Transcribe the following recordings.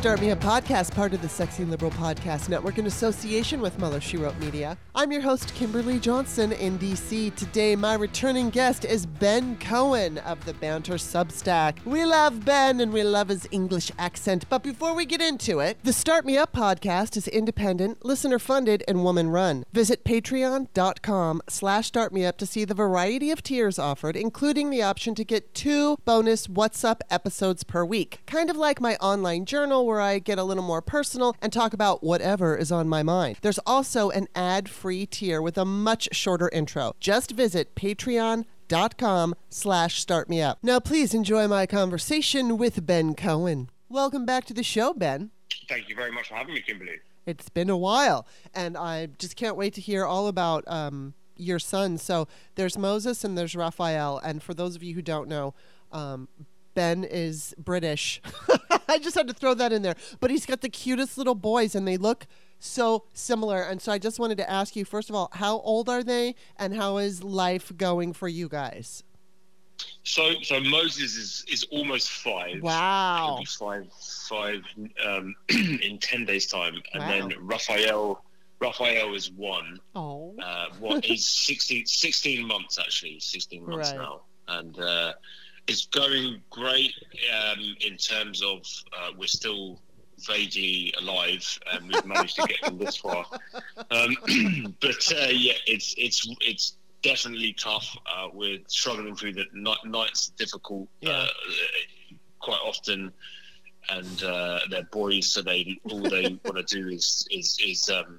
Start Me Up podcast, part of the Sexy Liberal Podcast Network in association with Mueller She Wrote Media. I'm your host, Kimberly Johnson in DC. Today, my returning guest is Ben Cohen of the Banter Substack. We love Ben and we love his English accent. But before we get into it, the Start Me Up podcast is independent, listener funded, and woman run. Visit patreon.com slash startmeup to see the variety of tiers offered, including the option to get two bonus What's Up episodes per week. Kind of like my online journal where I get a little more personal and talk about whatever is on my mind. There's also an ad-free tier with a much shorter intro. Just visit patreon.com slash startmeup. Now please enjoy my conversation with Ben Cohen. Welcome back to the show, Ben. Thank you very much for having me, Kimberly. It's been a while, and I just can't wait to hear all about um, your sons. So there's Moses and there's Raphael, and for those of you who don't know, um, Ben is British. I just had to throw that in there. But he's got the cutest little boys, and they look so similar. And so I just wanted to ask you, first of all, how old are they, and how is life going for you guys? So, so Moses is is almost five. Wow. He'll be five, five um, in ten days' time, and Wow. then Raphael, Raphael is one. Oh. Uh, what he's 16, 16 months actually, sixteen months Right. now, and uh, it's going great um, in terms of uh, we're still vaguely alive and we've managed to get them this far. Um, but uh, yeah, it's it's it's definitely tough. Uh, we're struggling through the night, nights, difficult Yeah. uh, quite often. And uh, they're boys, so they all they want to do is is, is um,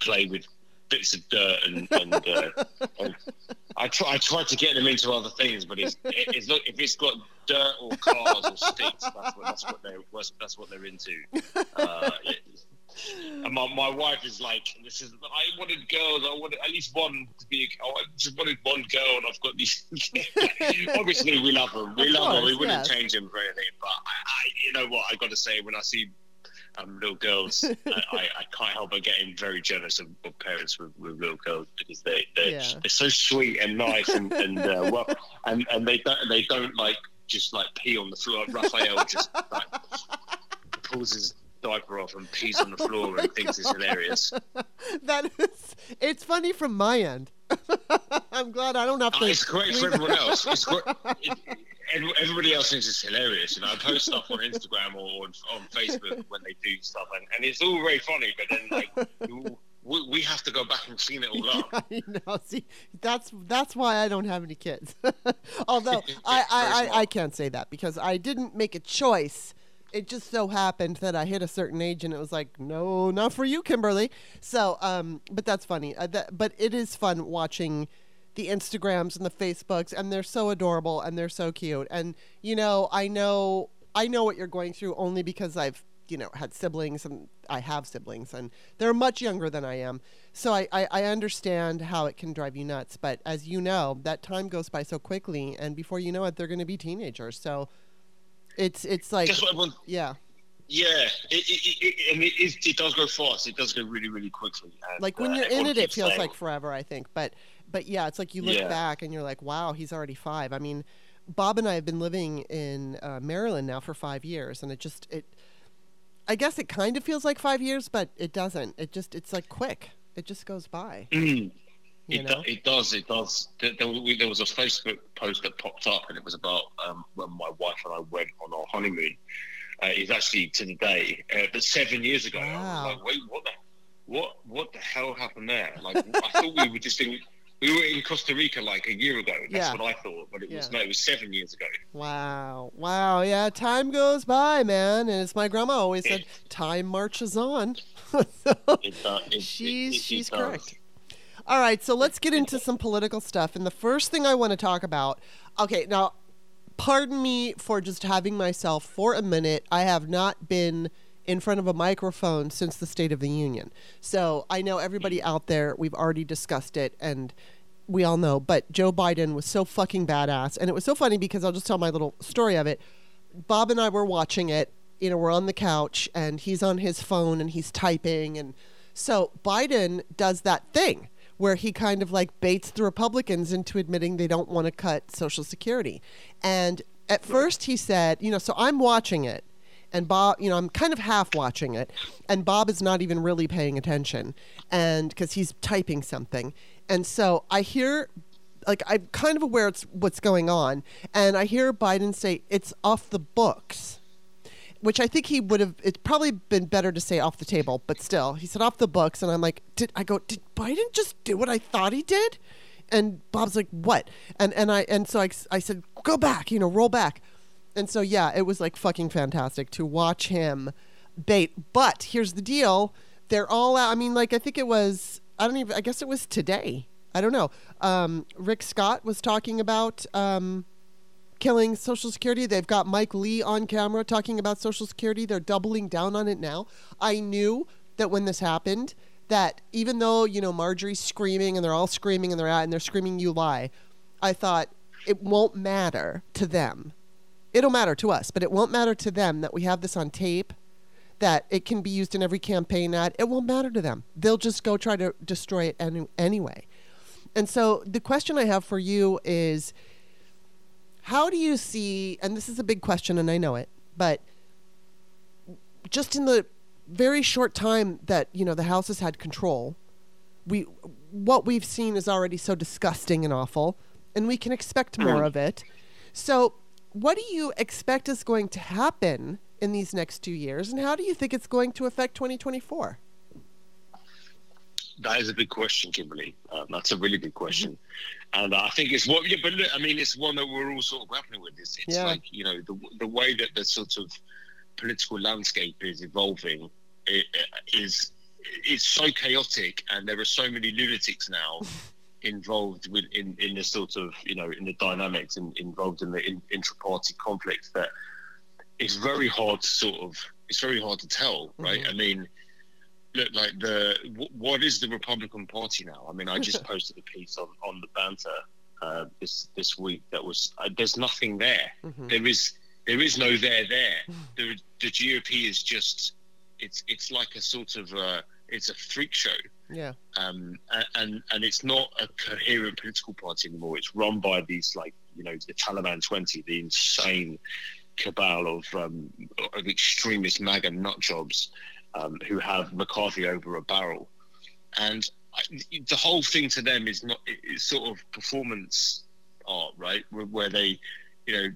play with bits of dirt and, and, uh, and I try I tried to get them into other things, but it's, it's not, if it's got dirt or cars or sticks, that's what that's what they that's, that's what they're into. Uh, it- and my, my wife is like, this is I wanted girls. I wanted at least one to be. I just wanted one girl, and I've got these. Obviously, we love them. We Of love them. We wouldn't yes. change them really. But I, I, you know what? I got to say, when I see um, little girls, I, I, I can't help but getting very jealous of, of parents with, with little girls because they they're, Yeah. they're so sweet and nice and and uh, well, and and they don't they don't like just like pee on the floor. Raphael just like pulls his diaper off and pees on the floor and thinks it's hilarious. that is, it's funny from my end. I'm glad I don't have Oh, to. it's great for everyone else. It's great. It, everybody else thinks it's hilarious. You know, I post stuff on Instagram or on, on Facebook when they do stuff, and, and it's all very funny. But then, like, we, we have to go back and clean it all up. I know. See, that's that's why I don't have any kids. Although I, I, I, I can't say that because I didn't make a choice. It just so happened that I hit a certain age and it was like, no, not for you, Kimberly. So, um, but that's funny. Uh, that, but it is fun watching the Instagrams and the Facebooks, and they're so adorable and they're so cute. And you know, I know, I know what you're going through only because I've you know had siblings and I have siblings and they're much younger than I am. So I, I, I understand how it can drive you nuts. But as you know, that time goes by so quickly and before you know it they're gonna be teenagers. So it's it's like what yeah. Yeah, it, it, it, it, and it, is, it does go fast. It does go really, really quickly. And, Like when uh, you're in it it feels saying, like forever, I think. But but yeah, it's like you look Yeah. back and you're like, Wow, he's already five. I mean, Bob and I have been living in uh, Maryland now for five years and it just it I guess it kind of feels like five years, but it doesn't. It just it's like quick. It just goes by. Mm. It, do, it does. It does. There, there, was- there was a Facebook post that popped up, and it was about um, when my wife and I went on our honeymoon. Uh, it's actually to the day, uh, but seven years ago. I Wow. was like, wait, what the, what, what the hell happened there? Like, I thought we were just in, we were in Costa Rica like a year ago. That's Yeah. what I thought, but it was Yeah. no, it was seven years ago. Wow. Wow. Yeah, time goes by, man. And as my grandma always said, time marches on. so, It, uh, she's she's correct. All right, so let's get into some political stuff. And the first thing I want to talk about, okay, now, pardon me for just having myself for a minute. I have not been in front of a microphone since the State of the Union. So I know everybody out there, we've already discussed it, and we all know, but Joe Biden was so fucking badass. And it was so funny because I'll just tell my little story of it. Bob and I were watching it. You know, we're on the couch and he's on his phone and he's typing. And so Biden does that thing where he kind of like baits the Republicans into admitting they don't want to cut Social Security. And at first he said, you know, so I'm watching it and Bob, you know, I'm kind of half watching it, and Bob is not even really paying attention, and because he's typing something, and so I hear, like, I'm kind of aware it's what's going on, and I hear Biden say it's off the books, which I think he would have. It's probably been better to say off the table, but still, he said off the books, and I'm like, did I go? Did Biden just do what I thought he did? And Bob's like, what? And and I and so I, I said, go back, you know, roll back. And so yeah, it was like fucking fantastic to watch him bait. But here's the deal: they're all out. I mean, like I think it was. I don't even. I guess it was today. I don't know. Um, Rick Scott was talking about um, killing Social Security. They've got Mike Lee on camera talking about Social Security. They're doubling down on it now. I knew that when this happened, that even though you know Marjorie's screaming and they're all screaming and they're at and they're screaming you lie, I thought it won't matter to them. It'll matter to us, but it won't matter to them that we have this on tape. That it can be used in every campaign ad. It won't matter to them. They'll just go try to destroy it any, anyway. And so the question I have for you is how do you see, and this is a big question and I know it, but just in the very short time that, you know, the House has had control, we what we've seen is already so disgusting and awful, and we can expect mm-hmm. more of it. So what do you expect is going to happen in these next two years, and how do you think it's going to affect 2024? That is a big question, Kimberly. Um, that's a really big question, and I think it's what. Yeah, but look, I mean, it's one that we're all sort of grappling with. It's, it's Yeah. like you know the the way that the sort of political landscape is evolving it, is it's so chaotic, and there are so many lunatics now involved with in in the sort of you know in the dynamics and involved in the in, intra-party conflicts that it's very hard to sort of it's very hard to tell, right? Mhm. I mean look like the what is the Republican Party now? I mean, I just posted a piece on on the banter uh, this this week that was uh, there's nothing there. Mhm. There is there is no there there. The the GOP is just it's it's like a sort of uh, it's a freak show. Yeah. Um, and and it's not a coherent political party anymore. It's run by these like you know the Taliban twenty, the insane cabal of um, of extremist MAGA nut jobs um, who have McCarthy over a barrel, and I, the whole thing to them is not it's sort of performance art, right? Where, where they, you know,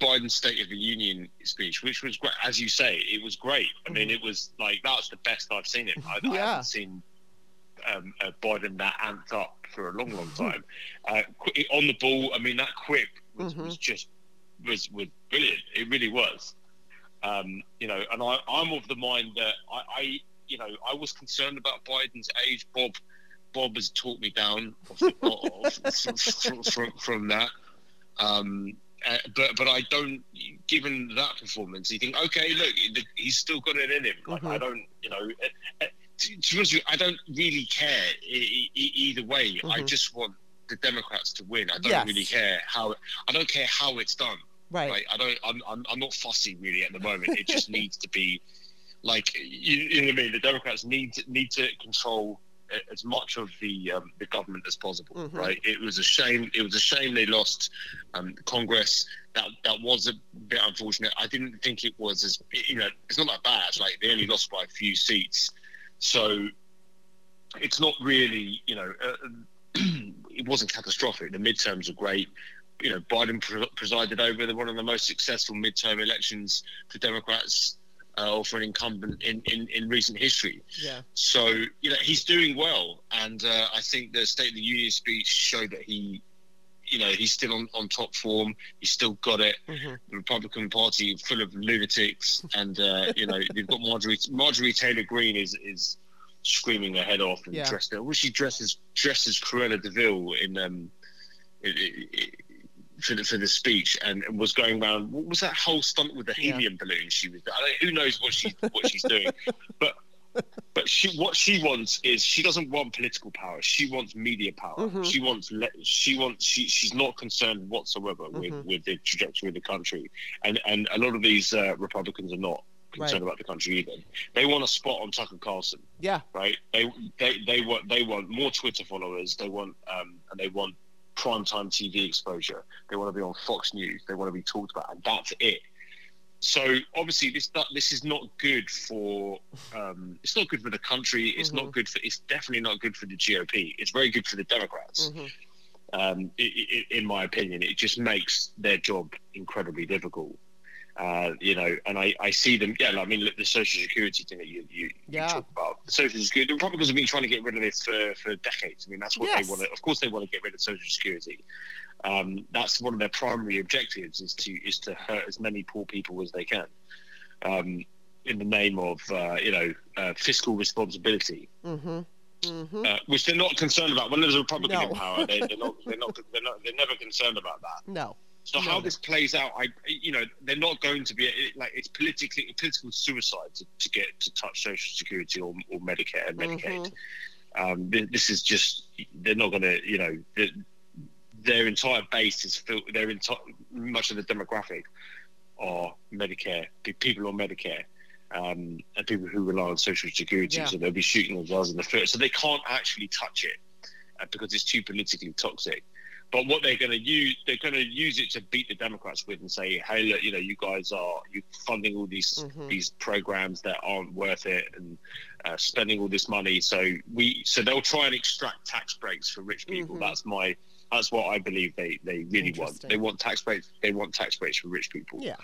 Biden's State of the Union speech, which was great, as you say, it was great. I mean, Mhm. it was like that's the best I've seen it. I, I haven't seen um, uh, Biden that amped up for a long, long time. Uh, qu- on the ball, I mean, that quip was, Mhm. was just was was brilliant. It really was. Um, you know, and I, I'm of the mind that I, I, you know, I was concerned about Biden's age. Bob, Bob has talked me down of, of, from, from, from, that. Um, uh, but but I don't. Given that performance, you think, okay, look, he's still got it in him. Like I Mhm. don't, you know. uh, uh, to, to be honest with you, I don't really care e- e- either way. I Mhm. just want the Democrats to win. I don't Yes. really care how. I don't care how it's done. Right. I don't. I'm. I'm, I'm not fussy really at the moment. It just needs to be, like you, you know what I mean. The Democrats need to, need to control as much of the um, the government as possible. Mhm. Right. It was a shame. It was a shame they lost um, Congress. That that was a bit unfortunate. I didn't think it was as you know. It's not that bad. Like they only lost by a few seats, so it's not really you know. Uh, it wasn't catastrophic. The midterms were great you know, Biden pre- presided over the, one of the most successful midterm elections for Democrats uh, or for an incumbent in, in, in recent history. Yeah. So, you know, he's doing well. And uh, I think the State of the Union speech showed that he, you know, he's still on, on top form. He's still got it. Mhm. The Republican Party full of lunatics. And, uh, you know, they've got Marjorie, Marjorie Taylor Greene is, is screaming her head off and Yeah. dressed, well, she dresses, dresses Cruella de Vil in, um, it, it, it, for the, for the speech and was going around. What was that whole stunt with the Yeah. helium balloon? She was. Who knows what she what she's doing, but but she what she wants is she doesn't want political power. She wants media power. Mhm. She wants le- she wants she she's not concerned whatsoever with Mhm. with the trajectory of the country. And and a lot of these uh, Republicans are not concerned about the country either. They want a spot on Tucker Carlson Yeah. right? They they they want they want more Twitter followers. They want um and they want primetime TV exposure. They want to be on Fox News. They want to be talked about, and that's it. so obviously this this is not good for um, it's not good for the country. It's mm-hmm. not good for it's definitely not good for the GOP. It's very good for the Democrats. Mm-hmm. Um, it, it, in my opinion, it just makes their job incredibly difficult. Uh, you know, and I, I see them. Yeah, I mean, look, the social security thing that you you, yeah. you talk about. The social security. The Republicans have been trying to get rid of this for, for decades. I mean, that's what yes. they want to. Of course, they want to get rid of social security. Um, that's one of their primary objectives is to is to hurt as many poor people as they can, um, in the name of uh, you know uh, fiscal responsibility. Mm-hmm. Mm-hmm. Uh, which they're not concerned about. When there's a Republican no. in power, they, are not, they're not, they're not, they're never concerned about that. No. So no, how this plays out, I, you know, they're not going to be like it's politically political suicide to, to get to touch Social Security or, or Medicare and Medicaid. Mm-hmm. Um, this is just they're not going to, you know, their entire base is filled. Their entire much of the demographic are Medicare people on Medicare. Um, and people who rely on social security, yeah. so they'll be shooting themselves in the foot. So they can't actually touch it uh, because it's too politically toxic. But what they're going to use, they're going to use it to beat the Democrats with and say, "Hey, look, you know, you guys are you funding all these mm-hmm. these programs that aren't worth it and uh, spending all this money." So we, so they'll try and extract tax breaks for rich people. Mm-hmm. That's my that's what I believe they, they really want. They want tax breaks. They want tax breaks for rich people. Yeah.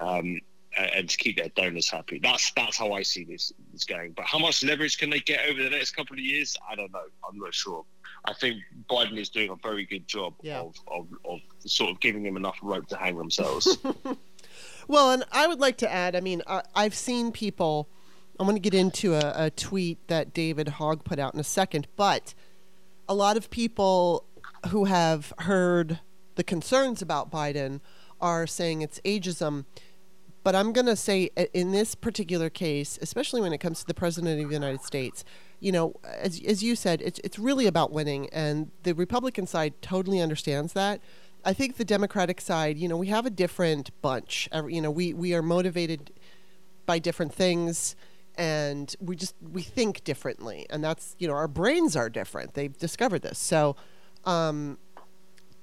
Um, and to keep their donors happy. That's that's how I see this this going. But how much leverage can they get over the next couple of years? I don't know. I'm not sure. I think Biden is doing a very good job yeah. of, of, of sort of giving them enough rope to hang themselves. well, and I would like to add. I mean, I, have seen people. I'm going to get into a, a tweet that David Hogg put out in a second, but a lot of people who have heard the concerns about Biden are saying it's ageism. But I'm going to say in this particular case, especially when it comes to the President of the United States, you know, as, as you said, it's, it's really about winning. And the Republican side totally understands that. I think the Democratic side, you know, we have a different bunch. You know, we, we are motivated by different things and we just we think differently and that's you know our brains are different they've discovered this so um,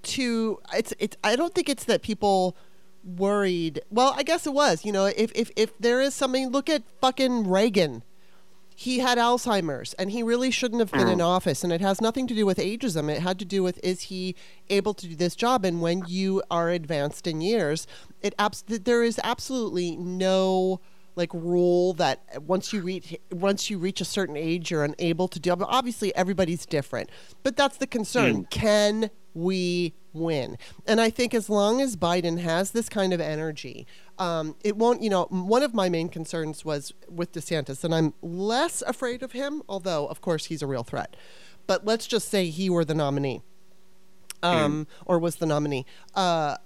to it's it's I don't think it's that people worried. Well, I guess it was. You know, if if if there is something, look at fucking Reagan. He had Alzheimer's, and he really shouldn't have been in mm. office. And it has nothing to do with ageism. It had to do with is he able to do this job? And when you are advanced in years, it abs- there is absolutely no like rule that once you reach once you reach a certain age you're unable to do but obviously everybody's different. But that's the concern. Mm. can we win? And i think as long as biden has this kind of energy um, it won't you know one of my main concerns was with desantis and i'm less afraid of him although of course he's a real threat. But let's just say he were the nominee um, mm. or was the nominee. Uh,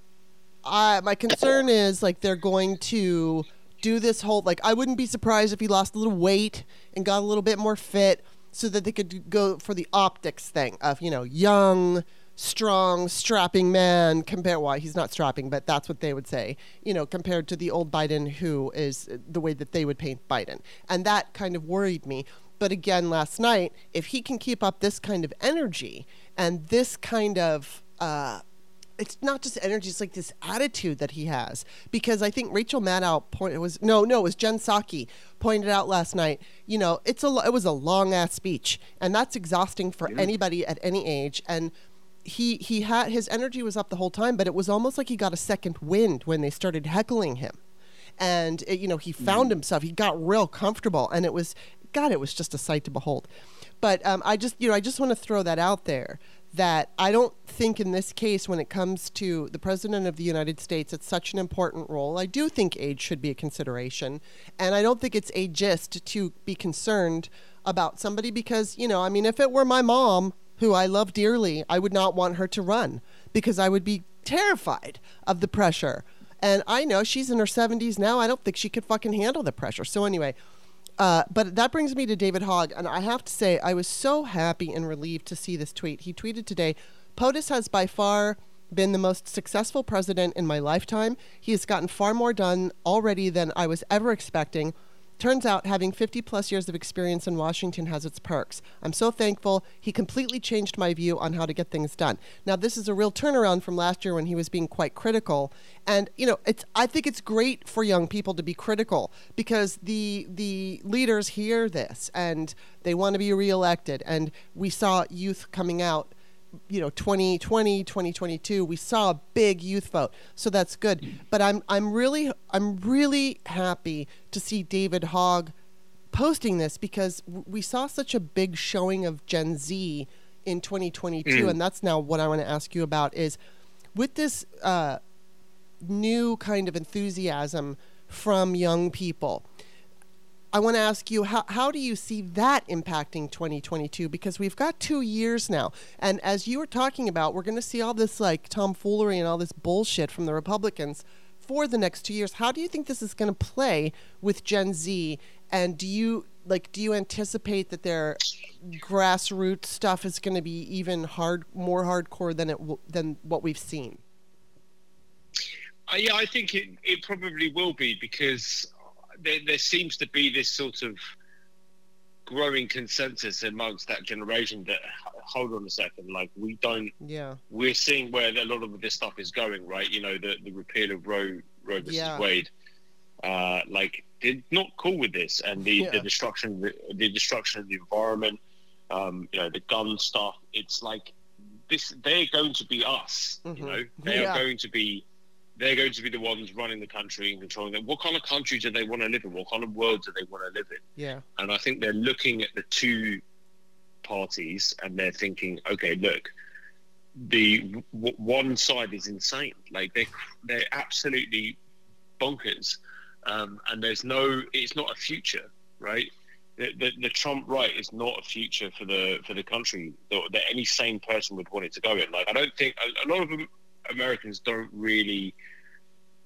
I, my concern is like they're going to do this whole like I wouldn't be surprised if he lost a little weight and got a little bit more fit so that they could go for the optics thing of you know young strong strapping man compared why well, he's not strapping but that's what they would say you know compared to the old Biden who is the way that they would paint Biden. And that kind of worried me. But again last night if he can keep up this kind of energy and this kind of uh, it's not just energy; it's like this attitude that he has. Because I think Rachel Maddow pointed was no, no, it was Jen Psaki pointed out last night. You know, it's a it was a long ass speech, and that's exhausting for yeah. anybody at any age. And he he had his energy was up the whole time, but it was almost like he got a second wind when they started heckling him. And it, you know, he found mm. himself. He got real comfortable, and it was God. It was just a sight to behold. But um, I just, you know, I just want to throw that out there that I don't think in this case, when it comes to the President of the United States, it's such an important role. I do think age should be a consideration. And I don't think it's ageist to be concerned about somebody because, you know, I mean, if it were my mom, who I love dearly, I would not want her to run because I would be terrified of the pressure. And I know she's in her 70s now. I don't think she could fucking handle the pressure. So, anyway, uh, but that brings me to David Hogg, and I have to say, I was so happy and relieved to see this tweet. He tweeted today POTUS has by far been the most successful president in my lifetime. He has gotten far more done already than I was ever expecting. Turns out having 50 plus years of experience in Washington has its perks. I'm so thankful. He completely changed my view on how to get things done. Now, this is a real turnaround from last year when he was being quite critical. And, you know, it's I think it's great for young people to be critical because the the leaders hear this and they want to be reelected. And we saw youth coming out you know 2020 2022 we saw a big youth vote. So that's good. But i'm i'm really i'm really happy to see david hogg posting this because we saw such a big showing of gen z in 2022 mm. and that's now what i want to ask you about is with this uh, new kind of enthusiasm from young people I want to ask you how, how do you see that impacting 2022? Because we've got two years now. And as you were talking about, we're going to see all this like tomfoolery and all this bullshit from the Republicans for the next two years. How do you think this is going to play with Gen Z? And do you like do you anticipate that their grassroots stuff is going to be even hard, more hardcore than it than what we've seen? Uh, yeah, I think it, it probably will be because there, there seems to be this sort of growing consensus amongst that generation that hold on a second like we don't yeah we're seeing where a lot of this stuff is going right you know the the repeal of roe roe versus yeah. wade uh like they're not cool with this and the yeah. the destruction the, the destruction of the environment um you know the gun stuff it's like this they're going to be us mm-hmm. you know they yeah. are going to be they're going to be the ones running the country and controlling it. What kind of country do they want to live in? What kind of world do they want to live in? Yeah. And I think they're looking at the two parties and they're thinking, okay, look, the w- one side is insane. Like they they're absolutely bonkers, um, and there's no. It's not a future, right? The, the, the, Trump right is not a future for the for the country that, that any sane person would want it to go in. Like I don't think a, a lot of Americans don't really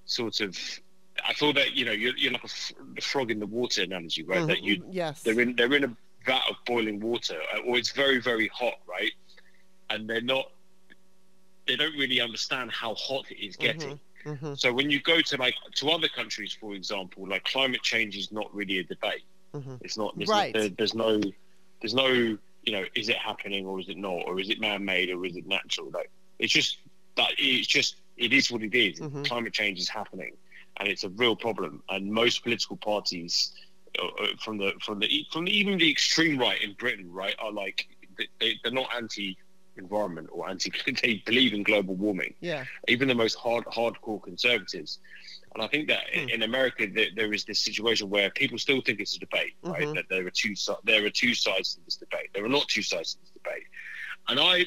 sort of. I feel that you know you're, you're like a frog in the water analogy, right? Mm-hmm. That you yes they're in they're in a vat of boiling water, uh, or it's very very hot, right? And they're not they don't really understand how hot it is getting. Mm-hmm. Mm-hmm. So when you go to like to other countries, for example, like climate change is not really a debate. Mm-hmm. It's not there's, right. There, there's no there's no you know is it happening or is it not or is it man made or is it natural? Like it's just that it's just it is what it is. Mm-hmm. Climate change is happening, and it's a real problem. And most political parties, uh, uh from the from the from the, even the extreme right in Britain, right, are like they, they're not anti environment or anti they believe in global warming yeah even the most hard hardcore conservatives and i think that mm. in america there, there is this situation where people still think it's a debate right mm-hmm. that there are two there are two sides to this debate there are not two sides to this debate and I,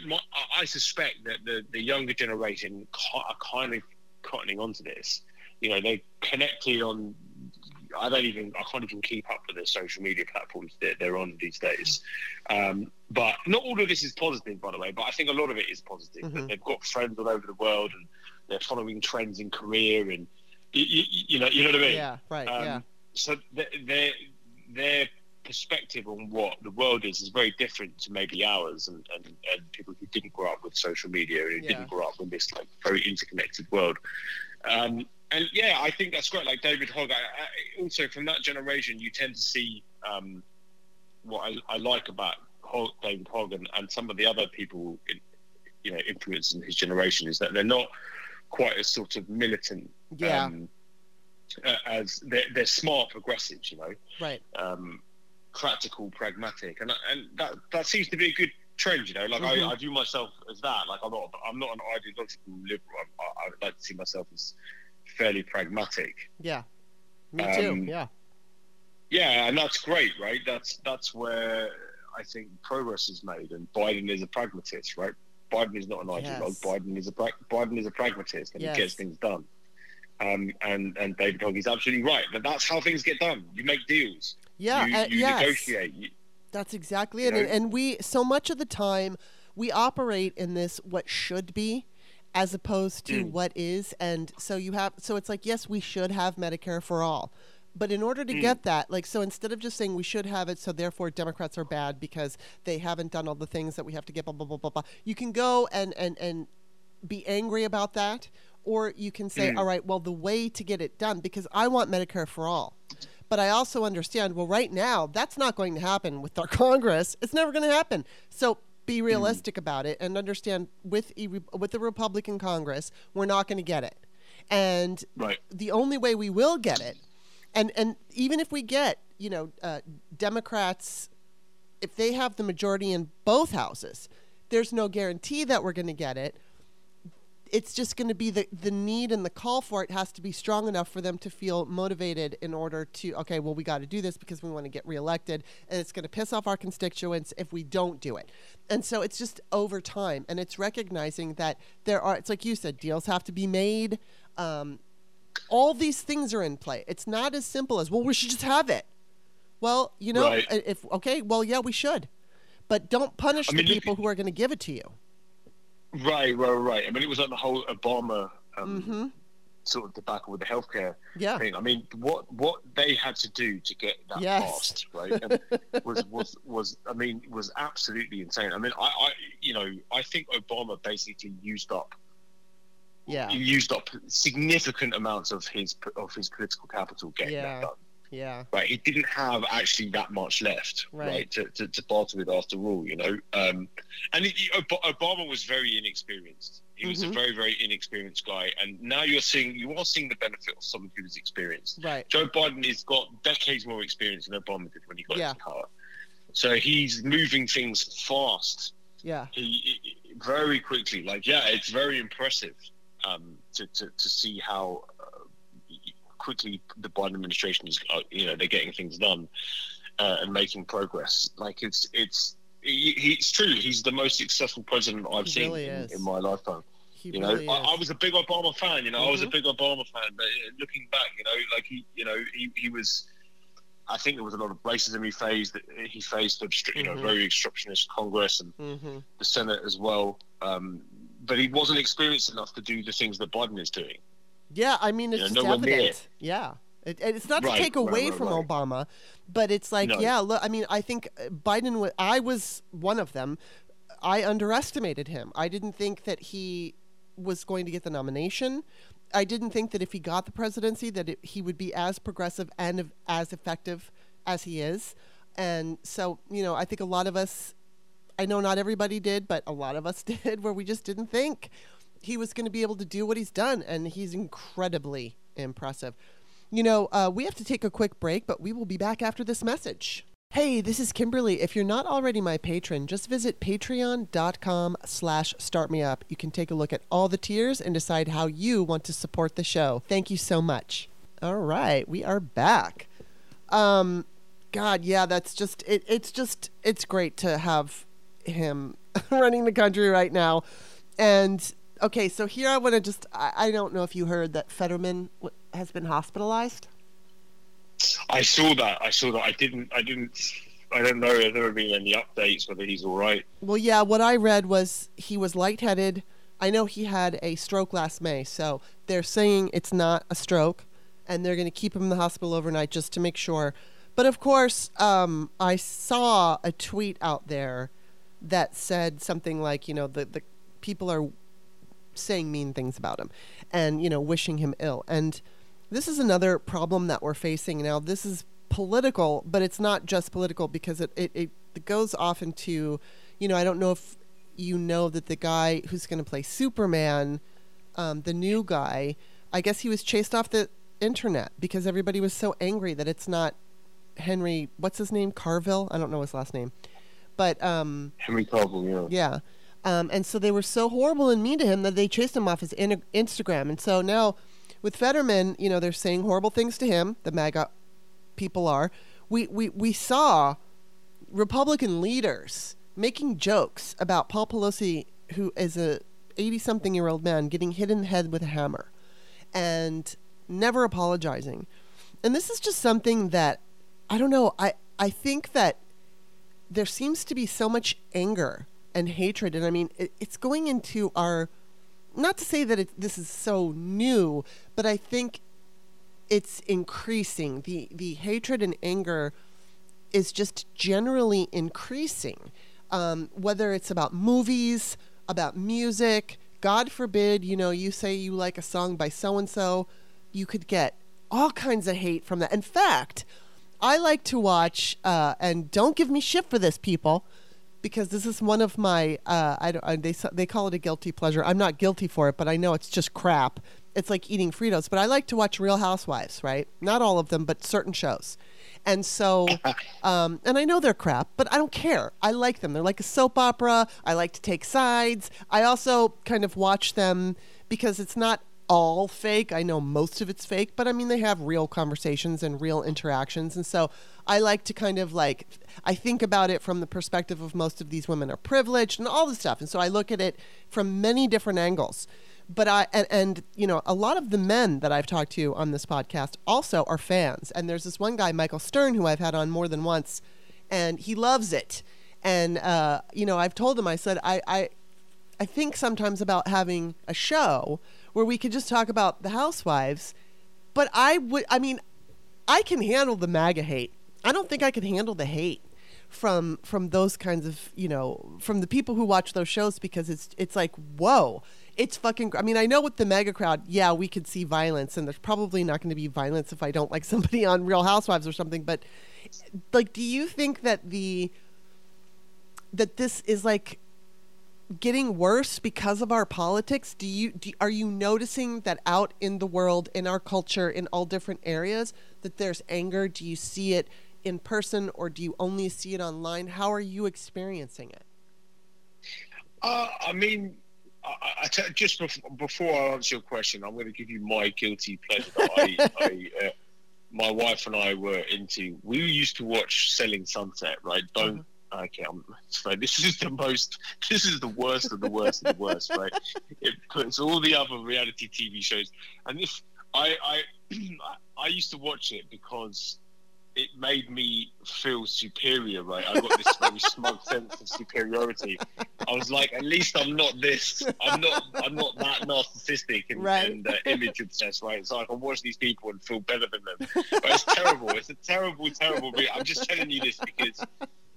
I suspect that the, the younger generation are kind of cottoning onto this. You know, they're connected on. I don't even. I can't even keep up with the social media platforms that they're on these days. Um, but not all of this is positive, by the way. But I think a lot of it is positive. Mm-hmm. They've got friends all over the world, and they're following trends in career, and you, you, you know, you know what I mean. Yeah, right. Um, yeah. So they're they're perspective on what the world is is very different to maybe ours and, and, and people who didn't grow up with social media and yeah. didn't grow up in this like very interconnected world. Um, and yeah, I think that's great. Like David Hogg, I, I, also from that generation, you tend to see um, what I, I, like about Hogg, David Hogg and, and, some of the other people, in, you know, influencing his generation is that they're not quite as sort of militant. Yeah. Um, uh, as they're, they're, smart progressives, you know. Right. Um, practical, pragmatic, and and that that seems to be a good trend. You know, like mm-hmm. I, I view myself as that. Like I'm not I'm not an ideological liberal. I, I would like to see myself as fairly pragmatic. Yeah, me too. Um, yeah, yeah, and that's great, right? That's that's where I think progress is made, and Biden is a pragmatist, right? Biden is not an ideologue. Yes. Biden is a Biden is a pragmatist, and yes. he gets things done. Um, and and David Hogg is absolutely right. But that's how things get done. You make deals. Yeah, you, uh, you yes. negotiate. You, That's exactly it. And, and we so much of the time we operate in this what should be as opposed to mm. what is and so you have so it's like yes we should have medicare for all but in order to mm. get that like so instead of just saying we should have it so therefore democrats are bad because they haven't done all the things that we have to get blah blah blah blah blah you can go and and and be angry about that or you can say mm. all right well the way to get it done because i want medicare for all But I also understand, well, right now, that's not going to happen with our Congress. It's never going to happen. So be realistic about it and understand with, with the Republican Congress, we're not going to get it. And Right. the only way we will get it, and, and even if we get, you know, uh, Democrats, if they have the majority in both houses, there's no guarantee that we're going to get it it's just going to be the the need and the call for it has to be strong enough for them to feel motivated in order to okay well we got to do this because we want to get reelected and it's going to piss off our constituents if we don't do it. And so it's just over time and it's recognizing that there are it's like you said deals have to be made. Um, all these things are in play. It's not as simple as well we should just have it. Well you know Right. if okay well yeah we should. But don't punish I mean, the people who are going to give it to you Right, right, right. I mean, it was like the whole Obama um, hmm sort of debacle with the healthcare yeah thing. I mean, what what they had to do to get that Yes. passed, right, and was was was I mean, was absolutely insane. I mean, I, I you know, I think Obama basically used up yeah used up significant amounts of his of his political capital getting Yeah. that done. Yeah Right, he didn't have actually that much left, Right. right, to, to, to barter with after all, you know. Um, and it, Ob- Obama was very inexperienced. He was Mhm. a very, very inexperienced guy, and now you're seeing you are seeing the benefit of someone who's experienced. right Joe Biden has got decades more experience than Obama did when he got Yeah. into power. So he's moving things fast. yeah He, he- very quickly. Like, yeah, it's very impressive um, to, to to see how quickly the Biden administration is. Uh, you know, they're getting things done uh, and making progress. Like, it's it's. He, he- it's true. He's the most successful president I've He seen really in, in my lifetime. he You know, really I. I was a big Obama fan. You know, I was a Mhm. big Obama fan. But looking back, you know, like he, you know, he, he was. I think there was a lot of racism he faced. He faced, you know, Mhm. very obstructionist Congress and hmm the Senate as well. Um, but he wasn't experienced enough to do the things that Biden is doing. Yeah, I mean, it's Yeah, just nowhere near. evident. Yeah. It, it's not to take away right, from right. Obama, but it's like, No. yeah, look, I mean, I think uh, Biden, I was one of them. I underestimated him. I didn't think that he was going to get the nomination. I didn't think that if he got the presidency, that it, he would be as progressive and as effective as he is. And so, you know, I think a lot of us, I know not everybody did, but a lot of us did, where we just didn't think he was going to be able to do what he's done, and he's incredibly impressive. You know, uh, we have to take a quick break, but we will be back after this message. Hey, this is Kimberly. If you're not already my patron, just visit patreon.com slash startmeup. You can take a look at all the tiers and decide how you want to support the show. Thank you so much. All right, we are back. Um, God, yeah, that's just it. It's just it's great to have him running the country right now. And okay, so here I want to just I, I don't know if you heard that Fetterman w- has been hospitalized. I saw that. I saw that. I didn't. I didn't. I don't know if there have been any updates whether he's all right. Well, yeah, what I read was he was lightheaded. I know he had a stroke last May, so they're saying it's not a stroke, and they're going to keep him in the hospital overnight just to make sure. But of course, um, I saw a tweet out there that said something like, you know, the, the people are saying mean things about him and, you know, wishing him ill. And this is another problem that we're facing now. This is political, but it's not just political because it, it, it goes off into, you know, I don't know if you know that the guy who's going to play Superman, um, the new guy, I guess he was chased off the internet because everybody was so angry that it's not Henry, what's his name? Carville? I don't know his last name. But um, Henry Carville, yeah. yeah. Um, and so they were so horrible and mean to him that they chased him off his in- Instagram. And so now with Fetterman, you know, they're saying horrible things to him, the MAGA people are. We, we, we saw Republican leaders making jokes about Paul Pelosi, who is a 80 something year old man, getting hit in the head with a hammer and never apologizing. And this is just something that I don't know. I, I think that there seems to be so much anger and hatred. And I mean, it, it's going into our, not to say that it, this is so new, but I think it's increasing. The, the hatred and anger is just generally increasing. Um, whether it's about movies, about music, God forbid, you know, you say you like a song by so and so, you could get all kinds of hate from that. In fact, I like to watch, uh, and don't give me shit for this, people, because this is one of my. Uh, I don't. I, they they call it a guilty pleasure. I'm not guilty for it, but I know it's just crap. It's like eating Fritos. But I like to watch Real Housewives, right? Not all of them, but certain shows. And so, um, and I know they're crap, but I don't care. I like them. They're like a soap opera. I like to take sides. I also kind of watch them because it's not all fake. I know most of it's fake, but I mean, they have real conversations and real interactions. And so I like to kind of like, I think about it from the perspective of most of these women are privileged and all this stuff. And so I look at it from many different angles. But I, and, and, you know, a lot of the men that I've talked to on this podcast also are fans. And there's this one guy, Michael Stern, who I've had on more than once, and he loves it. And, uh, you know, I've told him, I said, I, I, I think sometimes about having a show where we could just talk about the housewives. But I would, I mean, I can handle the MAGA hate. I don't think I could handle the hate from from those kinds of you know from the people who watch those shows because it's it's like whoa it's fucking i mean i know with the MAGA crowd yeah we could see violence and there's probably not going to be violence if i don't like somebody on real housewives or something but like do you think that the that this is like getting worse because of our politics? Do you do, are you noticing that out in the world, in our culture, in all different areas, that there's anger? Do you see it in person, or do you only see it online? How are you experiencing it? Uh, I mean, I, I t- just bef- before I answer your question, I'm going to give you my guilty pleasure. I, I, uh, my wife and I were into. We used to watch Selling Sunset, right? Don't. Mm-hmm okay, I'm, so this is the most, this is the worst of the worst of the worst, right? It puts all the other reality TV shows, and this, I, I, I used to watch it because it made me feel superior, right? I got this very smug sense of superiority. I was like, at least I'm not this. I'm not. I'm not that narcissistic and, right. and uh, image obsessed, right? So I can watch these people and feel better than them. But it's terrible. It's a terrible, terrible. I'm just telling you this because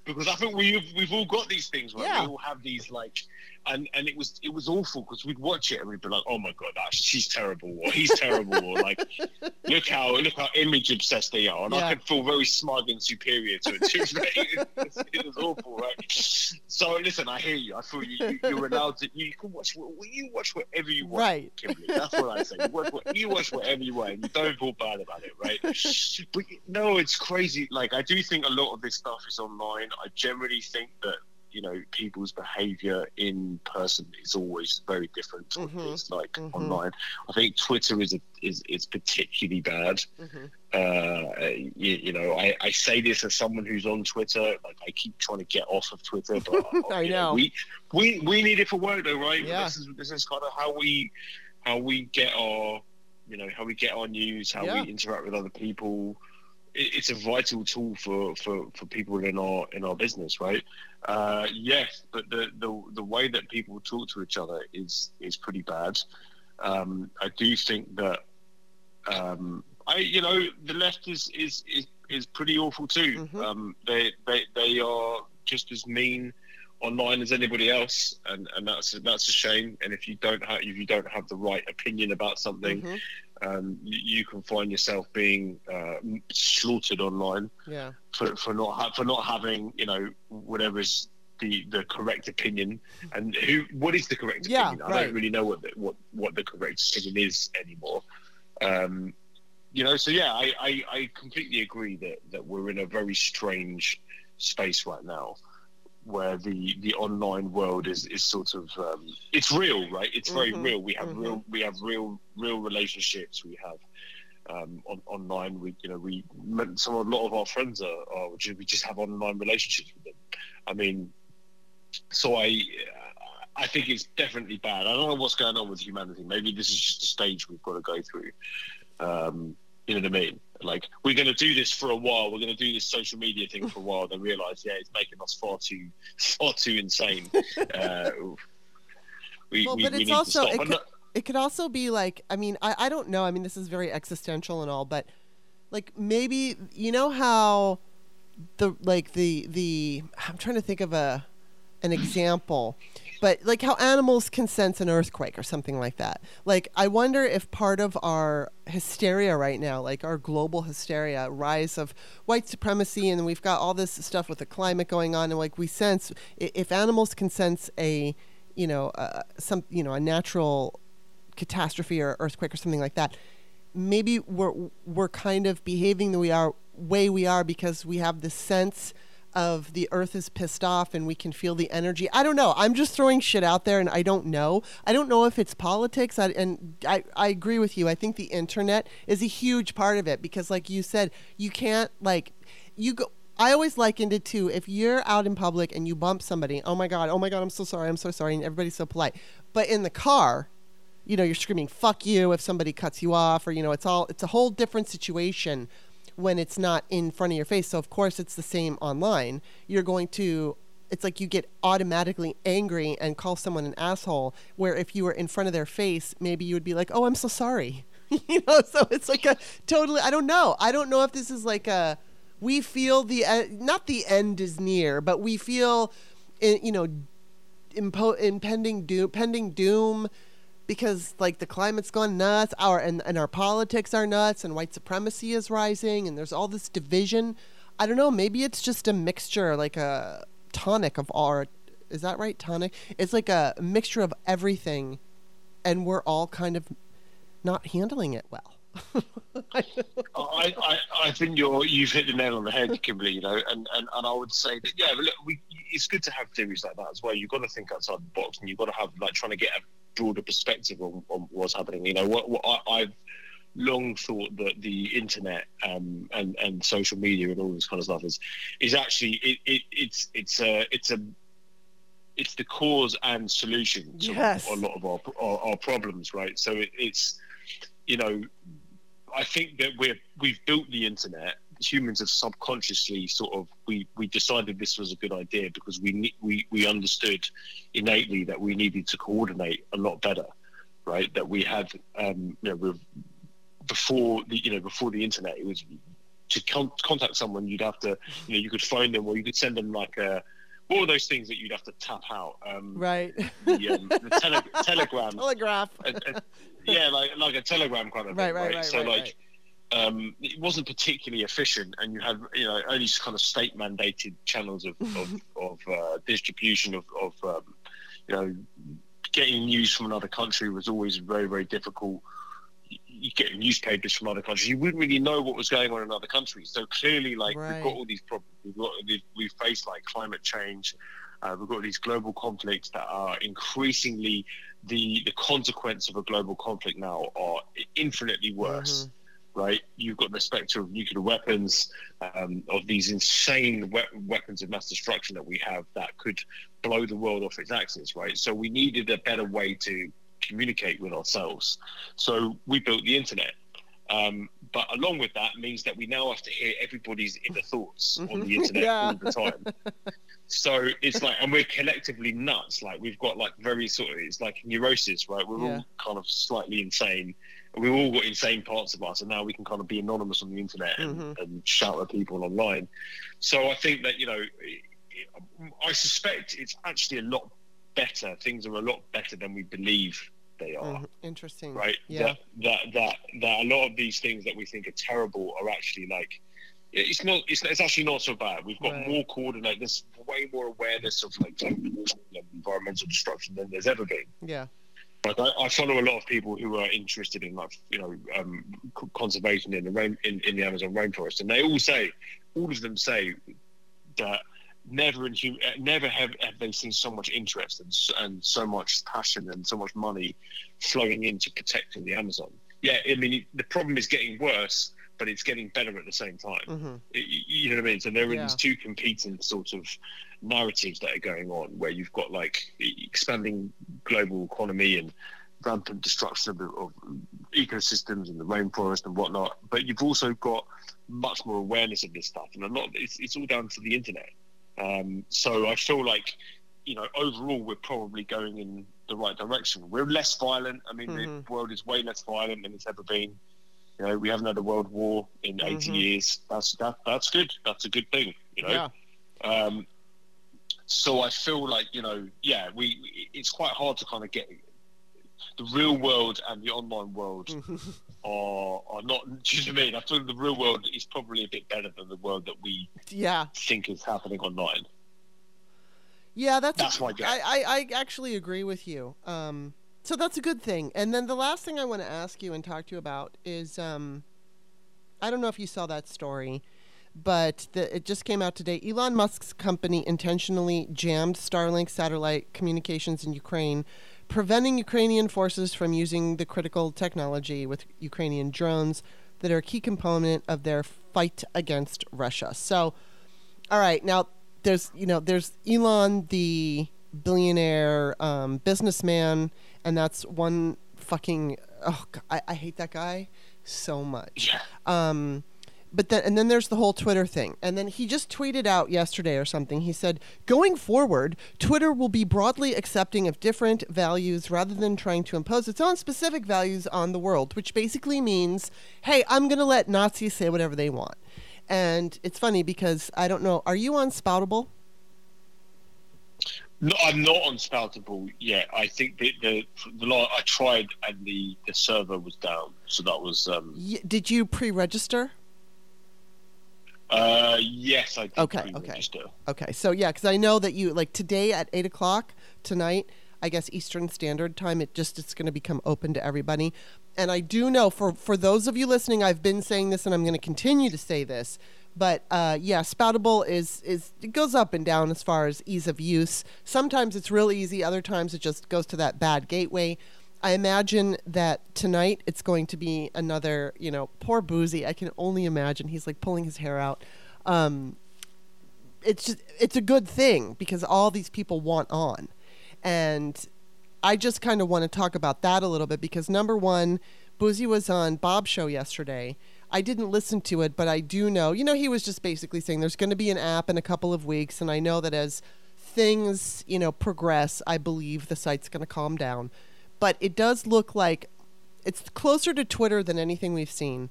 because I think we've we've all got these things where yeah. we all have these like, and and it was it was awful because we'd watch it and we'd be like, oh my god, that she's terrible or he's terrible or like, look how look how image obsessed they are, and yeah. I could feel very smug and superior to it too. it, was, it was awful, right? So listen, I hear you. I feel you. you are allowed to. You can watch. You watch whatever you want, right? Kimberly. That's what I say. You watch, you watch whatever you want. You don't feel bad about it, right? But no, it's crazy. Like I do think a lot of this stuff is online. I generally think that you know people's behavior in person is always very different to mm-hmm. it's like mm-hmm. online i think twitter is a, is is particularly bad mm-hmm. uh you, you, know I, I say this as someone who's on twitter like i keep trying to get off of twitter but i know, know, we we we need it for work though right yeah. this is this is kind of how we how we get our you know how we get our news how yeah. we interact with other people it's a vital tool for, for, for people in our in our business, right? Uh, yes, but the, the the way that people talk to each other is is pretty bad. Um, I do think that um, I you know the left is is is, is pretty awful too. Mm-hmm. Um, they they they are just as mean online as anybody else, and, and that's that's a shame. And if you don't have if you don't have the right opinion about something, mm-hmm um, you, can find yourself being uh, slaughtered online yeah. for, for not ha- for not having you know whatever is the, the correct opinion and who what is the correct yeah, opinion? I don't really know what the, what what the correct opinion is anymore. Um, you know, so yeah, I, I, I completely agree that, that we're in a very strange space right now where the the online world is is sort of um, it's real, right? It's very mm-hmm. real. We have mm-hmm. real we have real real relationships. We have um, on, online. We you know we some a lot of our friends are, are we just have online relationships with them. I mean, so I. I think it's definitely bad. I don't know what's going on with humanity. Maybe this is just a stage we've got to go through. Um, you know what I mean? Like we're going to do this for a while. We're going to do this social media thing for a while. Then realize, yeah, it's making us far too, far too insane. Uh, we, well, we, but it's also it could, it could also be like, I mean, I, I don't know. I mean, this is very existential and all, but like maybe you know how the like the the I'm trying to think of a an example but like how animals can sense an earthquake or something like that. Like I wonder if part of our hysteria right now, like our global hysteria, rise of white supremacy, and we've got all this stuff with the climate going on, and like we sense if animals can sense a, you know, uh, some you know a natural catastrophe or earthquake or something like that, maybe we're we're kind of behaving the way we are because we have this sense of the earth is pissed off and we can feel the energy. I don't know. I'm just throwing shit out there and I don't know. I don't know if it's politics. I, and I, I agree with you. I think the internet is a huge part of it because, like you said, you can't, like, you go. I always likened it to if you're out in public and you bump somebody, oh my God, oh my God, I'm so sorry, I'm so sorry, and everybody's so polite. But in the car, you know, you're screaming, fuck you if somebody cuts you off, or, you know, it's all, it's a whole different situation when it's not in front of your face. So of course it's the same online. You're going to it's like you get automatically angry and call someone an asshole where if you were in front of their face maybe you would be like oh i'm so sorry you know so it's like a totally i don't know i don't know if this is like a we feel the uh, not the end is near but we feel you know impo- impending doom pending doom because like the climate's gone nuts, our and, and our politics are nuts, and white supremacy is rising, and there's all this division. I don't know. Maybe it's just a mixture, like a tonic of all. Is that right? Tonic. It's like a mixture of everything, and we're all kind of not handling it well. I, I, I think you're you've hit the nail on the head, Kimberly. You know, and, and, and I would say that yeah, look, we, it's good to have theories like that as well. You've got to think outside the box, and you've got to have like trying to get a broader perspective on, on what's happening. You know, what, what I, have long thought that the internet um, and and social media and all this kind of stuff is is actually it, it it's it's a it's a it's the cause and solution to yes. a lot of our, our, our problems, right? So it, it's you know, I think that we're we've built the internet humans have subconsciously sort of we we decided this was a good idea because we we we understood innately that we needed to coordinate a lot better, right? That we had um, you know before the you know before the internet it was to con- contact someone you'd have to you know you could phone them or you could send them like a what were those things that you'd have to tap out? Um, right. The, um, the tele- telegram. Telegraph. yeah, like like a telegram kind of right, thing. Right, right, right. So right, like um, it wasn't particularly efficient, and you had you know only kind of state mandated channels of of, of uh, distribution of, of um, you know getting news from another country was always very very difficult. You get newspapers from other countries, you wouldn't really know what was going on in other countries. So clearly, like right. we've got all these problems. We've got we've faced like climate change. Uh, we've got these global conflicts that are increasingly the the consequence of a global conflict now are infinitely worse. Mm-hmm right? You've got the specter of nuclear weapons, um, of these insane we- weapons of mass destruction that we have that could blow the world off its axis, right? So we needed a better way to communicate with ourselves. So we built the internet. Um, but along with that means that we now have to hear everybody's inner thoughts on the internet yeah. all the time. so it's like, and we're collectively nuts. Like we've got like very sort of, it's like neurosis, right? We're yeah. all kind of slightly insane we've all got insane parts of us, and now we can kind of be anonymous on the internet and, mm-hmm. and shout at people online. So I think that you know, I suspect it's actually a lot better. Things are a lot better than we believe they are. Mm-hmm. Interesting, right? Yeah. That, that that that a lot of these things that we think are terrible are actually like it's not it's, it's actually not so bad we've got right. more coordinate there's way more awareness of like environmental destruction than there's ever been yeah like I, I, follow a lot of people who are interested in like you know um, conservation in the rain in, in the Amazon rainforest, and they all say, all of them say that never in hum- uh, never have, have they seen so much interest and, and so much passion and so much money flowing into protecting the Amazon. Yeah, I mean the problem is getting worse, but it's getting better at the same time. Mm-hmm. It, you know what I mean? So there are yeah. these two competing sort of narratives that are going on where you've got like expanding global economy and rampant destruction of, of ecosystems and the rainforest and whatnot, but you've also got much more awareness of this stuff, and a lot it's, it's all down to the internet. Um, so I feel like you know overall we're probably going in the right direction. We're less violent. I mean, mm-hmm. the world is way less violent than it's ever been. You know, we haven't had a world war in mm-hmm. 80 years. That's that, that's good. That's a good thing. You know. Yeah. Um, so I feel like you know, yeah, we it's quite hard to kind of get the real world and the online world are are not. Do you know what I mean? I feel the real world is probably a bit better than the world that we yeah think is happening online. Yeah, that's that's my guess. I, I, I actually agree with you. Um, so that's a good thing. And then the last thing I want to ask you and talk to you about is um, I don't know if you saw that story, but the, it just came out today. Elon Musk's company intentionally jammed Starlink satellite communications in Ukraine, preventing Ukrainian forces from using the critical technology with Ukrainian drones that are a key component of their fight against Russia. So, all right, now there's you know there's Elon the billionaire um, businessman, and that's one fucking oh I, I hate that guy so much. Yeah. Um, but then and then there's the whole Twitter thing. And then he just tweeted out yesterday or something. He said, "Going forward, Twitter will be broadly accepting of different values rather than trying to impose its own specific values on the world," which basically means, "Hey, I'm going to let Nazis say whatever they want." And it's funny because I don't know, are you on Spoutable? No, I'm not on Spoutable yet. I think the the, the I tried and the, the server was down, so that was. Um, y- did you pre-register? Uh, yes, I. Okay, okay, okay. So yeah, because I know that you like today at eight o'clock tonight. I guess Eastern Standard Time. It just it's going to become open to everybody. And I do know for for those of you listening, I've been saying this, and I'm going to continue to say this. But uh, yeah, Spoutable is is it goes up and down as far as ease of use. Sometimes it's real easy. Other times it just goes to that bad gateway. I imagine that tonight it's going to be another, you know, poor Bouzy. I can only imagine he's like pulling his hair out. Um, it's just it's a good thing because all these people want on, and I just kind of want to talk about that a little bit because number one, Bouzy was on Bob's show yesterday. I didn't listen to it, but I do know. You know, he was just basically saying there's going to be an app in a couple of weeks, and I know that as things you know progress, I believe the site's going to calm down but it does look like it's closer to Twitter than anything we've seen.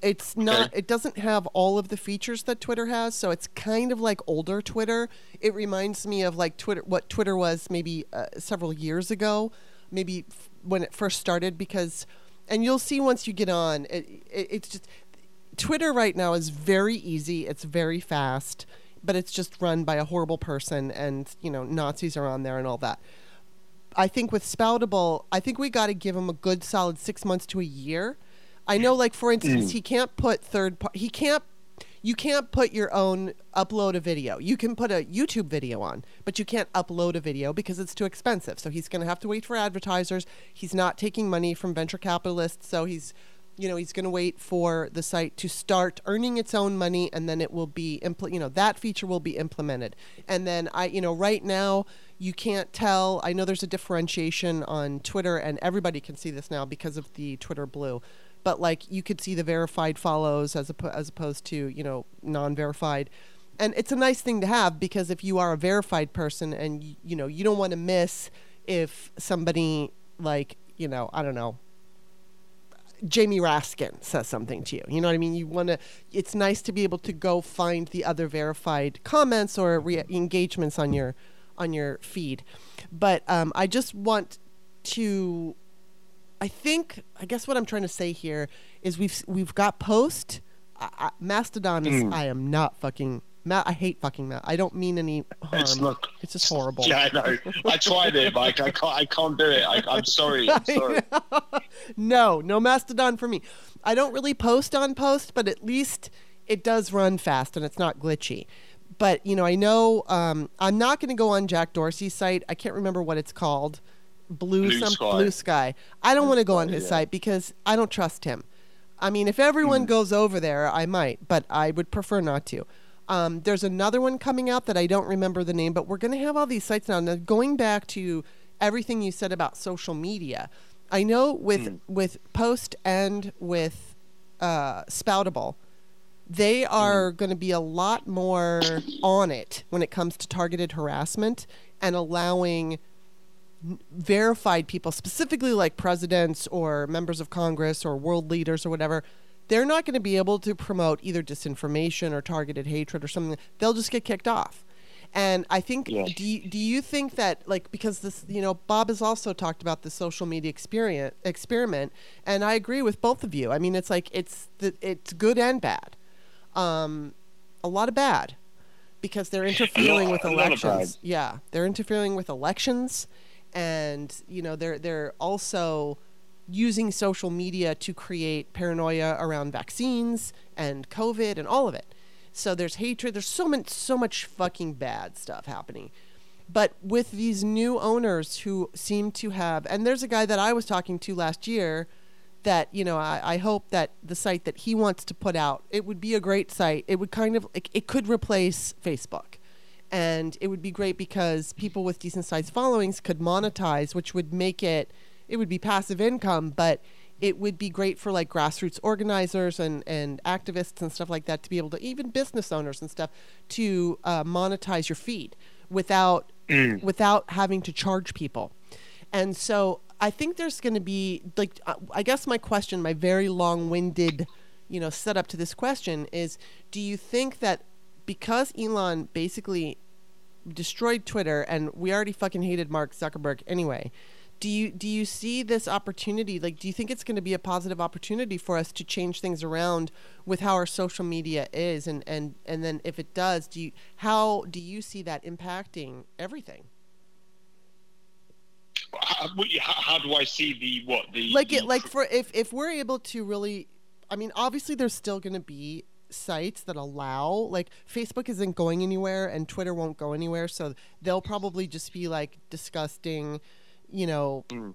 It's not. Okay. It doesn't have all of the features that Twitter has, so it's kind of like older Twitter. It reminds me of like Twitter, what Twitter was maybe uh, several years ago, maybe f- when it first started. Because, and you'll see once you get on, it, it, it's just Twitter right now is very easy. It's very fast, but it's just run by a horrible person, and you know Nazis are on there and all that. I think with Spoutable, I think we got to give him a good solid six months to a year. I know, like for instance, mm. he can't put third. part. he can't. You can't put your own upload a video. You can put a YouTube video on, but you can't upload a video because it's too expensive. So he's going to have to wait for advertisers. He's not taking money from venture capitalists, so he's you know he's going to wait for the site to start earning its own money and then it will be impl- you know that feature will be implemented and then i you know right now you can't tell. I know there's a differentiation on Twitter, and everybody can see this now because of the Twitter Blue. But like you could see the verified follows as op- as opposed to you know non-verified, and it's a nice thing to have because if you are a verified person and y- you know you don't want to miss if somebody like you know I don't know Jamie Raskin says something to you. You know what I mean? You want to. It's nice to be able to go find the other verified comments or re- engagements on your on your feed. But um, I just want to. I think I guess what I'm trying to say here is we've we've got post. I, I, Mastodon is. Mm. I am not fucking. Ma- I hate fucking that. I don't mean any harm. It's, not, it's just horrible. Yeah, I know. I tried it, Mike. I can't. I can't do it. I, am sorry. I'm sorry. no, no Mastodon for me. I don't really post on post, but at least it does run fast and it's not glitchy but you know, I know um, I'm not going to go on Jack Dorsey's site. I can't remember what it's called. Blue, Blue some Sky. Blue Sky. I don't want to go on his yeah. site because I don't trust him. I mean, if everyone mm. goes over there, I might, but I would prefer not to. Um, there's another one coming out that I don't remember the name, but we're going to have all these sites now. Now, going back to everything you said about social media, I know with mm. with Post and with uh, Spoutable, they are mm-hmm. going to be a lot more on it when it comes to targeted harassment and allowing verified people, specifically like presidents or members of Congress or world leaders or whatever, they're not going to be able to promote either disinformation or targeted hatred or something. They'll just get kicked off. And I think Yeah. do you, do you think that like because this you know Bob has also talked about the social media experience experiment, and I agree with both of you. I mean, it's like it's the, it's good and bad, um, a lot of bad, because they're interfering with a lot of bad. elections. Yeah, they're interfering with elections, and you know they're they're also using social media to create paranoia around vaccines and COVID and all of it. So there's hatred. There's so much, so much fucking bad stuff happening. But with these new owners who seem to have, and there's a guy that I was talking to last year that, you know, I, I hope that the site that he wants to put out, it would be a great site. It would kind of, it, it could replace Facebook. And it would be great because people with decent sized followings could monetize, which would make it, it would be passive income, but it would be great for like grassroots organizers and, and activists and stuff like that to be able to even business owners and stuff to uh, monetize your feed without without having to charge people and so i think there's going to be like uh, i guess my question my very long-winded you know setup to this question is do you think that because elon basically destroyed Twitter, and we already fucking hated Mark Zuckerberg anyway. Do you do you see this opportunity? Like, do you think it's going to be a positive opportunity for us to change things around with how our social media is, and and and then if it does, do you how do you see that impacting everything? How, do I see the what the Like the it, like for if if we're able to really, I mean, obviously there's still going to be sites that allow like Facebook isn't going anywhere and Twitter won't go anywhere, so they'll probably just be like disgusting, you know, Mm.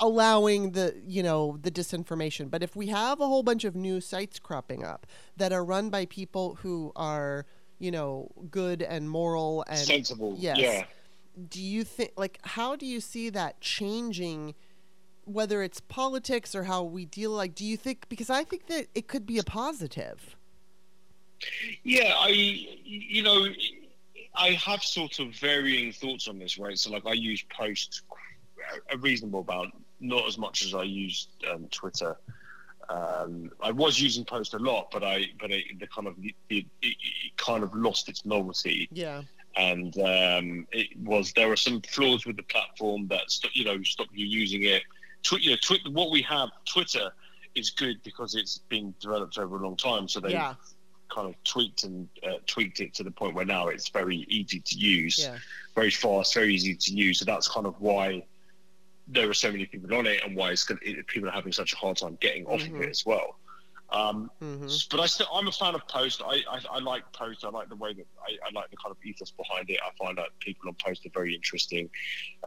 allowing the you know the disinformation. But if we have a whole bunch of new sites cropping up that are run by people who are you know good and moral and sensible. yes. Yeah. Do you think like how do you see that changing whether it's politics or how we deal like do you think because i think that it could be a positive Yeah, I, you know, I have sort of varying thoughts on this, right? So, like, I use Post a reasonable amount, not as much as I used um, Twitter. Um, I was using Post a lot, but I, but it, the kind of, it, it, it kind of lost its novelty, yeah and um, it was there are some flaws with the platform that st- you know stop you using it. Tw- you know, twi- what we have, Twitter, is good because it's been developed over a long time, so they yeah kind of tweaked and uh, tweaked it to the point where now it's very easy to use, yeah very fast, very easy to use. So that's kind of why there are so many people on it and why it's gonna, it, people are having such a hard time getting off Mhm. of it as well. Um, hmm But I still, I'm a fan of Post. I, I, I like Post. I like the way that I, I like the kind of ethos behind it. I find that people on Post are very interesting.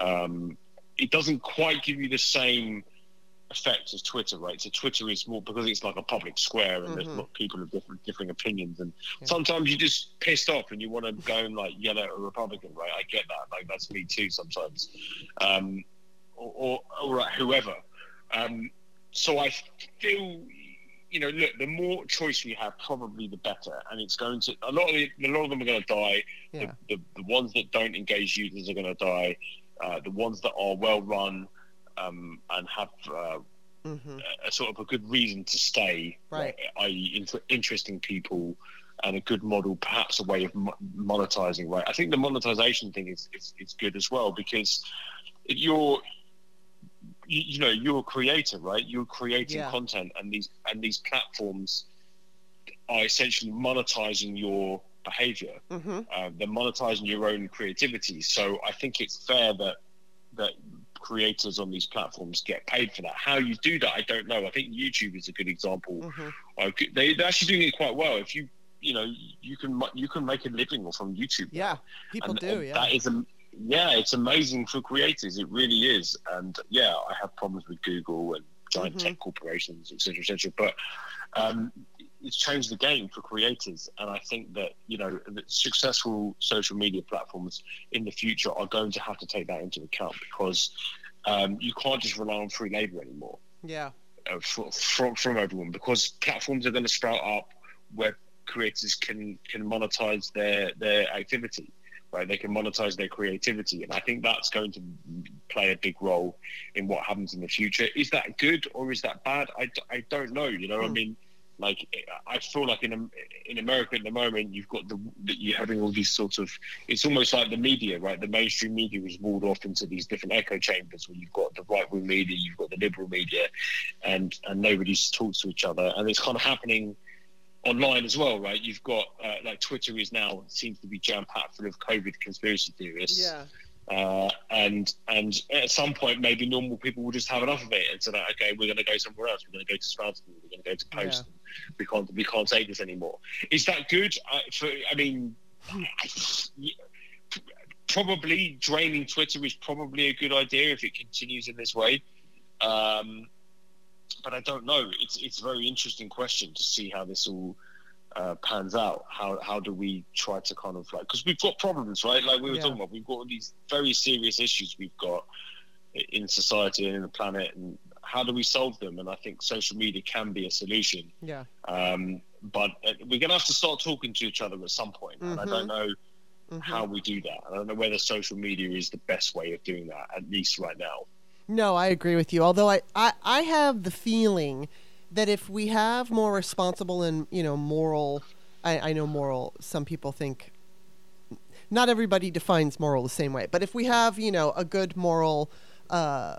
Um, it doesn't quite give you the same effect as Twitter, right? So Twitter is more because it's like a public square and there's Mhm. lot people of different differing opinions, and Yeah. sometimes you're just pissed off and you want to go and like yell at a Republican, right? I get that. Like that's me too sometimes, um, or, or or at whoever. Um, so I feel, you know, look, the more choice we have, probably the better. And it's going to a lot of the, a lot of them are going to die. yeah The, the the ones that don't engage users are going to die. Uh, the ones that are well run um, and have uh, hmm a sort of a good reason to stay, Right. i.e., inter- interesting people and a good model, perhaps a way of mo- monetizing. Right, I think the monetization thing is is, is good as well because you're you, you know you're a creator, right? You're creating Yeah. content, and these and these platforms are essentially monetizing your behavior. hmm Uh, they're monetizing your own creativity. So I think it's fair that that creators on these platforms get paid for that. How you do that, I don't know. I think YouTube is a good example. hmm Uh, they, they're actually doing it quite well. If you you know you can you can make a living from YouTube. yeah people and, do and yeah That is a yeah, it's amazing for creators. It really is. And yeah, I have problems with Google and giant Mhm. tech corporations, etc., cetera, et cetera. But um, it's changed the game for creators. And I think that, you know, that successful social media platforms in the future are going to have to take that into account because um, you can't just rely on free labor anymore yeah uh, for, from, from everyone because platforms are going to sprout up where creators can, can monetize their, their activity right? They can monetize their creativity, and I think that's going to play a big role in what happens in the future. Is that good or is that bad? I, I don't know. You know, I Hmm. mean, Like I feel like in in America at the moment, you've got the you're having all these sorts of. It's almost like the media, right? The mainstream media is walled off into these different echo chambers where you've got the right wing media, you've got the liberal media, and and nobody talks to each other, and it's kind of happening online as well, right? You've got uh, like Twitter is now seems to be jam packed full of COVID conspiracy theorists. Yeah. Uh, and and at some point, maybe normal people will just have enough of it and say, that, okay, we're going to go somewhere else. We're going to go to Stratford. We're going to go to Post. Yeah. We can't we can't take this anymore. Is that good? I, for, I mean, probably draining Twitter is probably a good idea if it continues in this way. Um, but I don't know. It's it's a very interesting question to see how this all uh, pans out. How how do we try to kind of like because we've got problems, right? Like we were yeah. talking about, we've got these very serious issues we've got in society and in the planet, and how do we solve them? And I think social media can be a solution. Yeah. Um, but uh, we're gonna have to start talking to each other at some point, mm-hmm. and I don't mm-hmm. know. Mm-hmm. How we do that? I don't know whether social media is the best way of doing that, at least right now. No, I agree with you. Although I, I, I have the feeling that if we have more responsible and you know moral I, I know moral some people think not everybody defines moral the same way but if we have you know a good moral uh,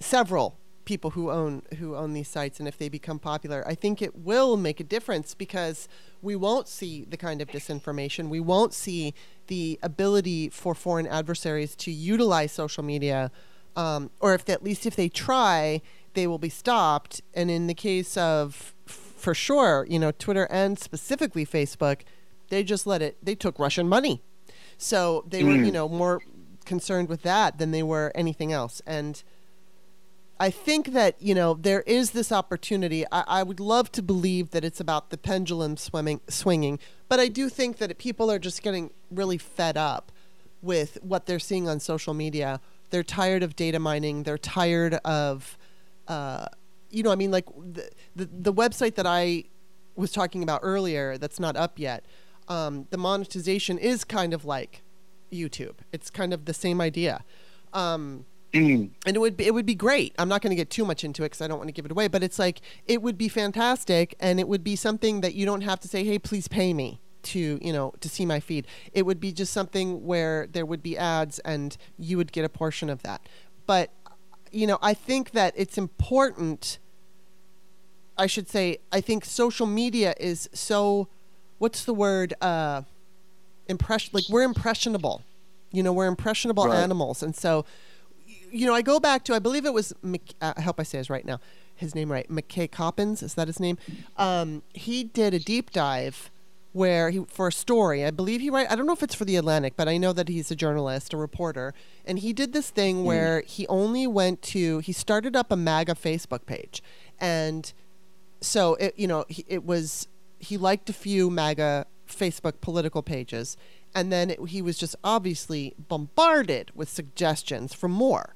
several people who own who own these sites and if they become popular i think it will make a difference because we won't see the kind of disinformation we won't see the ability for foreign adversaries to utilize social media um, or if they, at least if they try they will be stopped. And in the case of, for sure, you know, Twitter and specifically Facebook, they just let it, they took Russian money. So they were, you mm. know, more concerned with that than they were anything else. And I think that, you know, there is this opportunity. I, I would love to believe that it's about the pendulum swimming, swinging, but I do think that people are just getting really fed up with what they're seeing on social media. They're tired of data mining. They're tired of uh, you know, I mean, like the, the, the website that I was talking about earlier that's not up yet, um, the monetization is kind of like YouTube. It's kind of the same idea. Um, mm. And it would be, it would be great. I'm not going to get too much into it because I don't want to give it away. But it's like it would be fantastic, and it would be something that you don't have to say, "Hey, please pay me." To you know to see my feed it would be just something where there would be ads and you would get a portion of that but you know, I think that it's important. I should say, I think social media is so, what's the word? Uh, impression. Like we're impressionable. You know, we're impressionable right. animals, and so, you know, I go back to I believe it was. Uh, I hope I say his right now. His name right. McKay Coppins is that his name? Um, he did a deep dive where he for a story. I believe he write. I don't know if it's for the Atlantic, but I know that he's a journalist, a reporter, and he did this thing hmm. where mm. he only went to. He started up a MAGA Facebook page, and so it you know he, it was he liked a few MAGA Facebook political pages, and then it, he was just obviously bombarded with suggestions for more.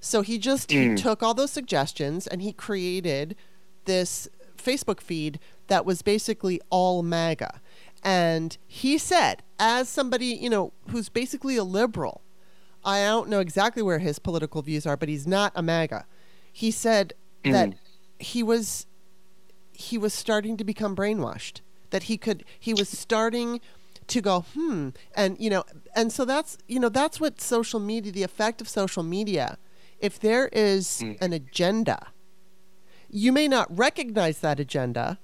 So he just mm. he hmm. took all those suggestions and he created this Facebook feed that was basically all MAGA. And he said, as somebody, you know, who's basically a liberal, I don't know exactly where his political views are, but he's not a MAGA. He said mm. that he was he was starting to become brainwashed. That he could he was starting to go, hmm, and you know, and so that's you know, that's what social media, the effect of social media. If there is mm. an agenda, you may not recognize that agenda,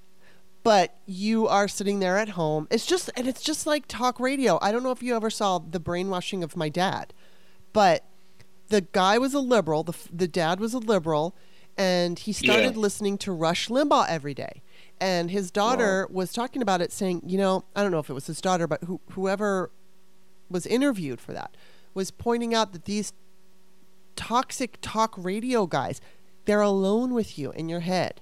but you are sitting there at home. It's just and it's just like talk radio. I don't know if you ever saw the brainwashing of my dad, but the guy was a liberal. The the dad was a liberal, and he started yeah. listening to Rush Limbaugh every day. And his daughter wow. was talking about it, saying, you know, I don't know if it was his daughter, but who, whoever was interviewed for that was pointing out that these toxic talk radio guys, they're alone with you in your head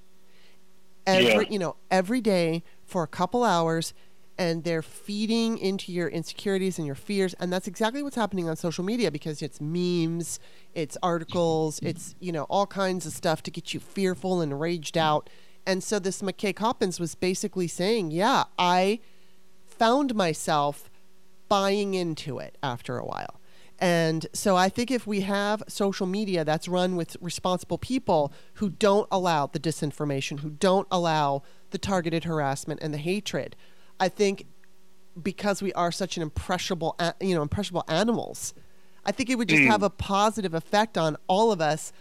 every yeah. you know every day for a couple hours and they're feeding into your insecurities and your fears and that's exactly what's happening on social media because it's memes it's articles mm-hmm. it's you know all kinds of stuff to get you fearful and raged out. And so this mckay coppins was basically saying yeah i found myself buying into it after a while and so I think if we have social media that's run with responsible people who don't allow the disinformation, who don't allow the targeted harassment and the hatred. I think because we are such an impressionable, you know, impressionable animals, I think it would just mm. have a positive effect on all of us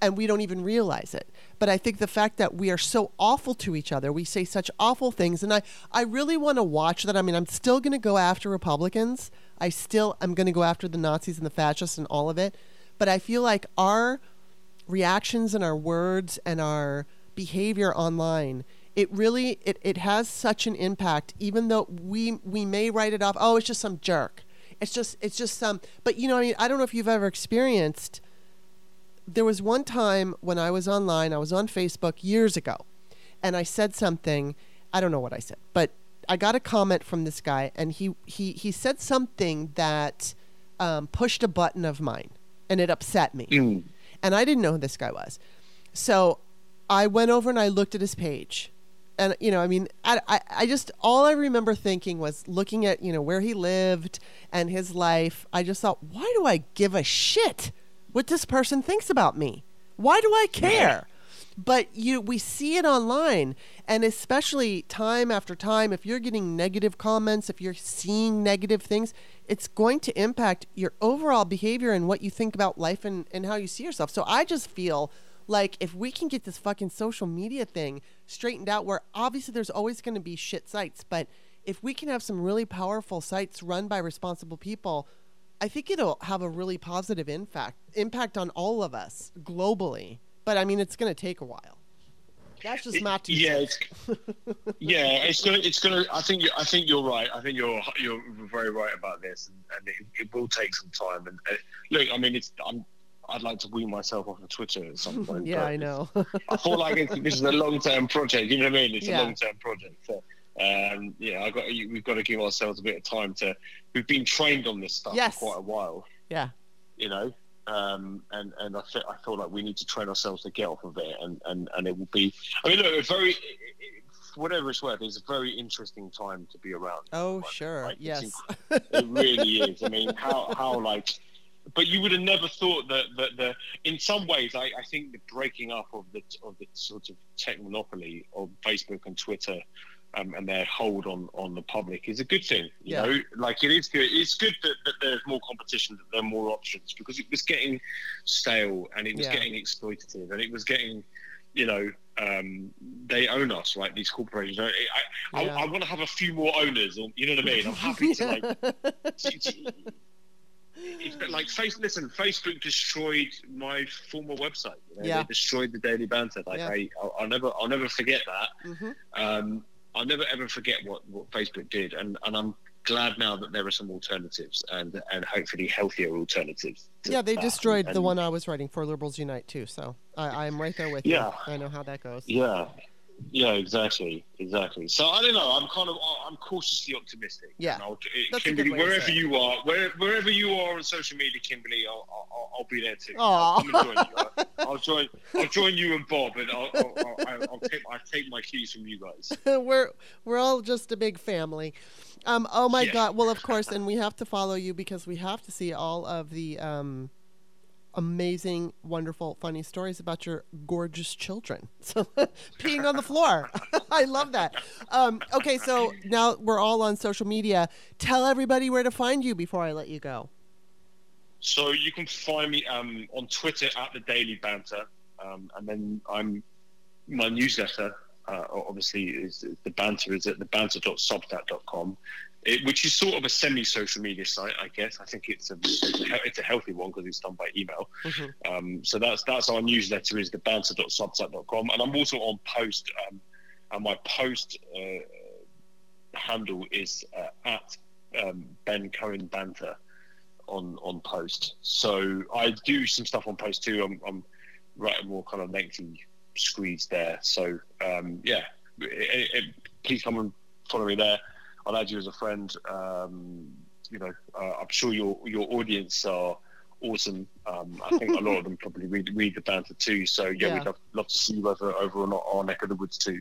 and we don't even realize it. But I think the fact that we are so awful to each other, we say such awful things, and I, I really want to watch that. I mean, I'm still going to go after Republicans. I still am going to go after the Nazis and the fascists and all of it. But I feel like our reactions and our words and our behavior online it really it, it has such an impact even though we we may write it off oh it's just some jerk it's just it's just some but you know i mean i don't know if you've ever experienced there was one time when I was online, I was on Facebook years ago, and I said something. I don't know what I said, but I got a comment from this guy, and he he he said something that um, pushed a button of mine, and it upset me. Mm. And I didn't know who this guy was, so I went over and I looked at his page, and you know, I mean, I, I, I just all I remember thinking was looking at you know where he lived and his life. I just thought, why do I give a shit? what this person thinks about me. Why do I care? But you we see it online and especially time after time if you're getting negative comments, if you're seeing negative things, it's going to impact your overall behavior and what you think about life and, and how you see yourself. So I just feel like if we can get this fucking social media thing straightened out where obviously there's always going to be shit sites, but if we can have some really powerful sites run by responsible people I think it'll have a really positive impact impact on all of us globally. But I mean, it's going to take a while. That's just my two yeah, it's, yeah. It's gonna. It's gonna. I think. You, I think you're right. I think you're. You're very right about this, and, and it, it, will take some time. And uh, look, I mean, it's. I'm. I'd like to wean myself off of Twitter at some point. yeah, I know. I feel like this is a long-term project. You know what I mean? It's Yeah. a long-term project. So, um, yeah, I got. We've got to give ourselves a bit of time to. We've been trained on this stuff Yes. for quite a while. yeah, you know um, and and I feel, I feel like we need to train ourselves to get off of it and and and it will be I mean look it's very whatever it's worth it's a very interesting time to be around Oh, Like, sure. like, yes. inc- it really is I mean how how like but you would have never thought that that the in some ways I, I think the breaking up of the of the sort of tech monopoly of Facebook and Twitter um, and their hold on on the public is a good thing. You Yeah. know, like it is good. It's good that, that there's more competition, that there are more options because it was getting stale and it was Yeah. getting exploitative and it was getting, you know, um, they own us, right? These corporations. I, I, Yeah. I, I want to have a few more owners. Or, you know what I mean? I'm happy to like. It's been like face. Listen, Facebook destroyed my former website. You know? Yeah. They destroyed the Daily Banter. Like Yeah. I, I'll, I'll never, I'll never forget that. hmm Um, I'll never ever forget what, what Facebook did, and, and I'm glad now that there are some alternatives and and hopefully healthier alternatives. Yeah, they destroyed the one I was writing for Liberals Unite too. So I, I'm right there with you. Yeah. I know how that goes. Yeah, yeah, exactly, exactly. So I don't know. I'm kind of I'm cautiously optimistic. Yeah, And I'll, it, that's Kimberly, wherever you are, where, wherever you are on social media, Kimberly, I'll I'll, I'll be there too. I'll come and join you. I'll, I'll join I'll join you and Bob, and I'll I'll, I'll, I'll, I'll take I take my cues from you guys. we're we're all just a big family. Um, oh my Yeah. God! Well, of course, and we have to follow you because we have to see all of the um, amazing, wonderful, funny stories about your gorgeous children. So peeing on the floor, I love that. Um, okay, so now we're all on social media. Tell everybody where to find you before I let you go. So you can find me um, on Twitter at the Daily Banter, um, and then I'm my newsletter. Uh, obviously, is the banter is at the banter.substack.com, it, which is sort of a semi-social media site, I guess. I think it's a it's a, he- it's a healthy one because it's done by email. Mhm. Um, so that's that's our newsletter is the banter.substack.com, and I'm also on Post, um, and my Post uh, handle is uh, at um, Ben Cohen Banter on on Post. So I do some stuff on Post too. I'm, I'm writing more kind of lengthy screeds there. So um, yeah, it, it, please come and follow me there. I'll add you as a friend. Um, you know, uh, I'm sure your your audience are awesome. Um, I think a lot of them probably read read the banter too. So yeah, Yeah. we'd love, love to see you over over on our, our neck of the woods too.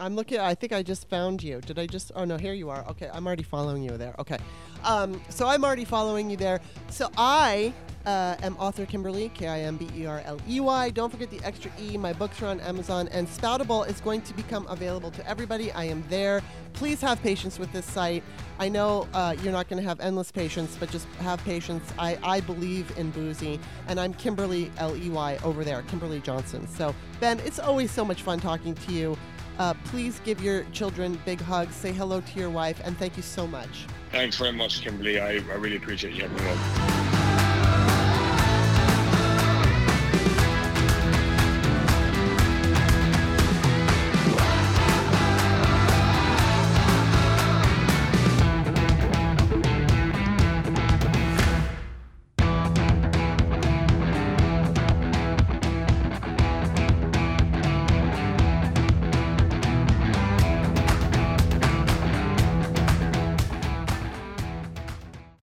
I'm looking. I think I just found you. Did I just? Oh no, here you are. Okay, I'm already following you there. Okay, um, so I'm already following you there. So I uh, am author Kimberly, K I M B E R L E Y. Don't forget the extra E. My books are on Amazon, and Spoutable is going to become available to everybody. I am there. Please have patience with this site. I know uh, you're not going to have endless patience, but just have patience. I, I believe in Bouzy, and I'm Kimberly L E Y over there, Kimberly Johnson. So, Ben, it's always so much fun talking to you. Uh, please give your children big hugs, say hello to your wife, and thank you so much. Thanks very much, Kimberly. I, I really appreciate you having me on.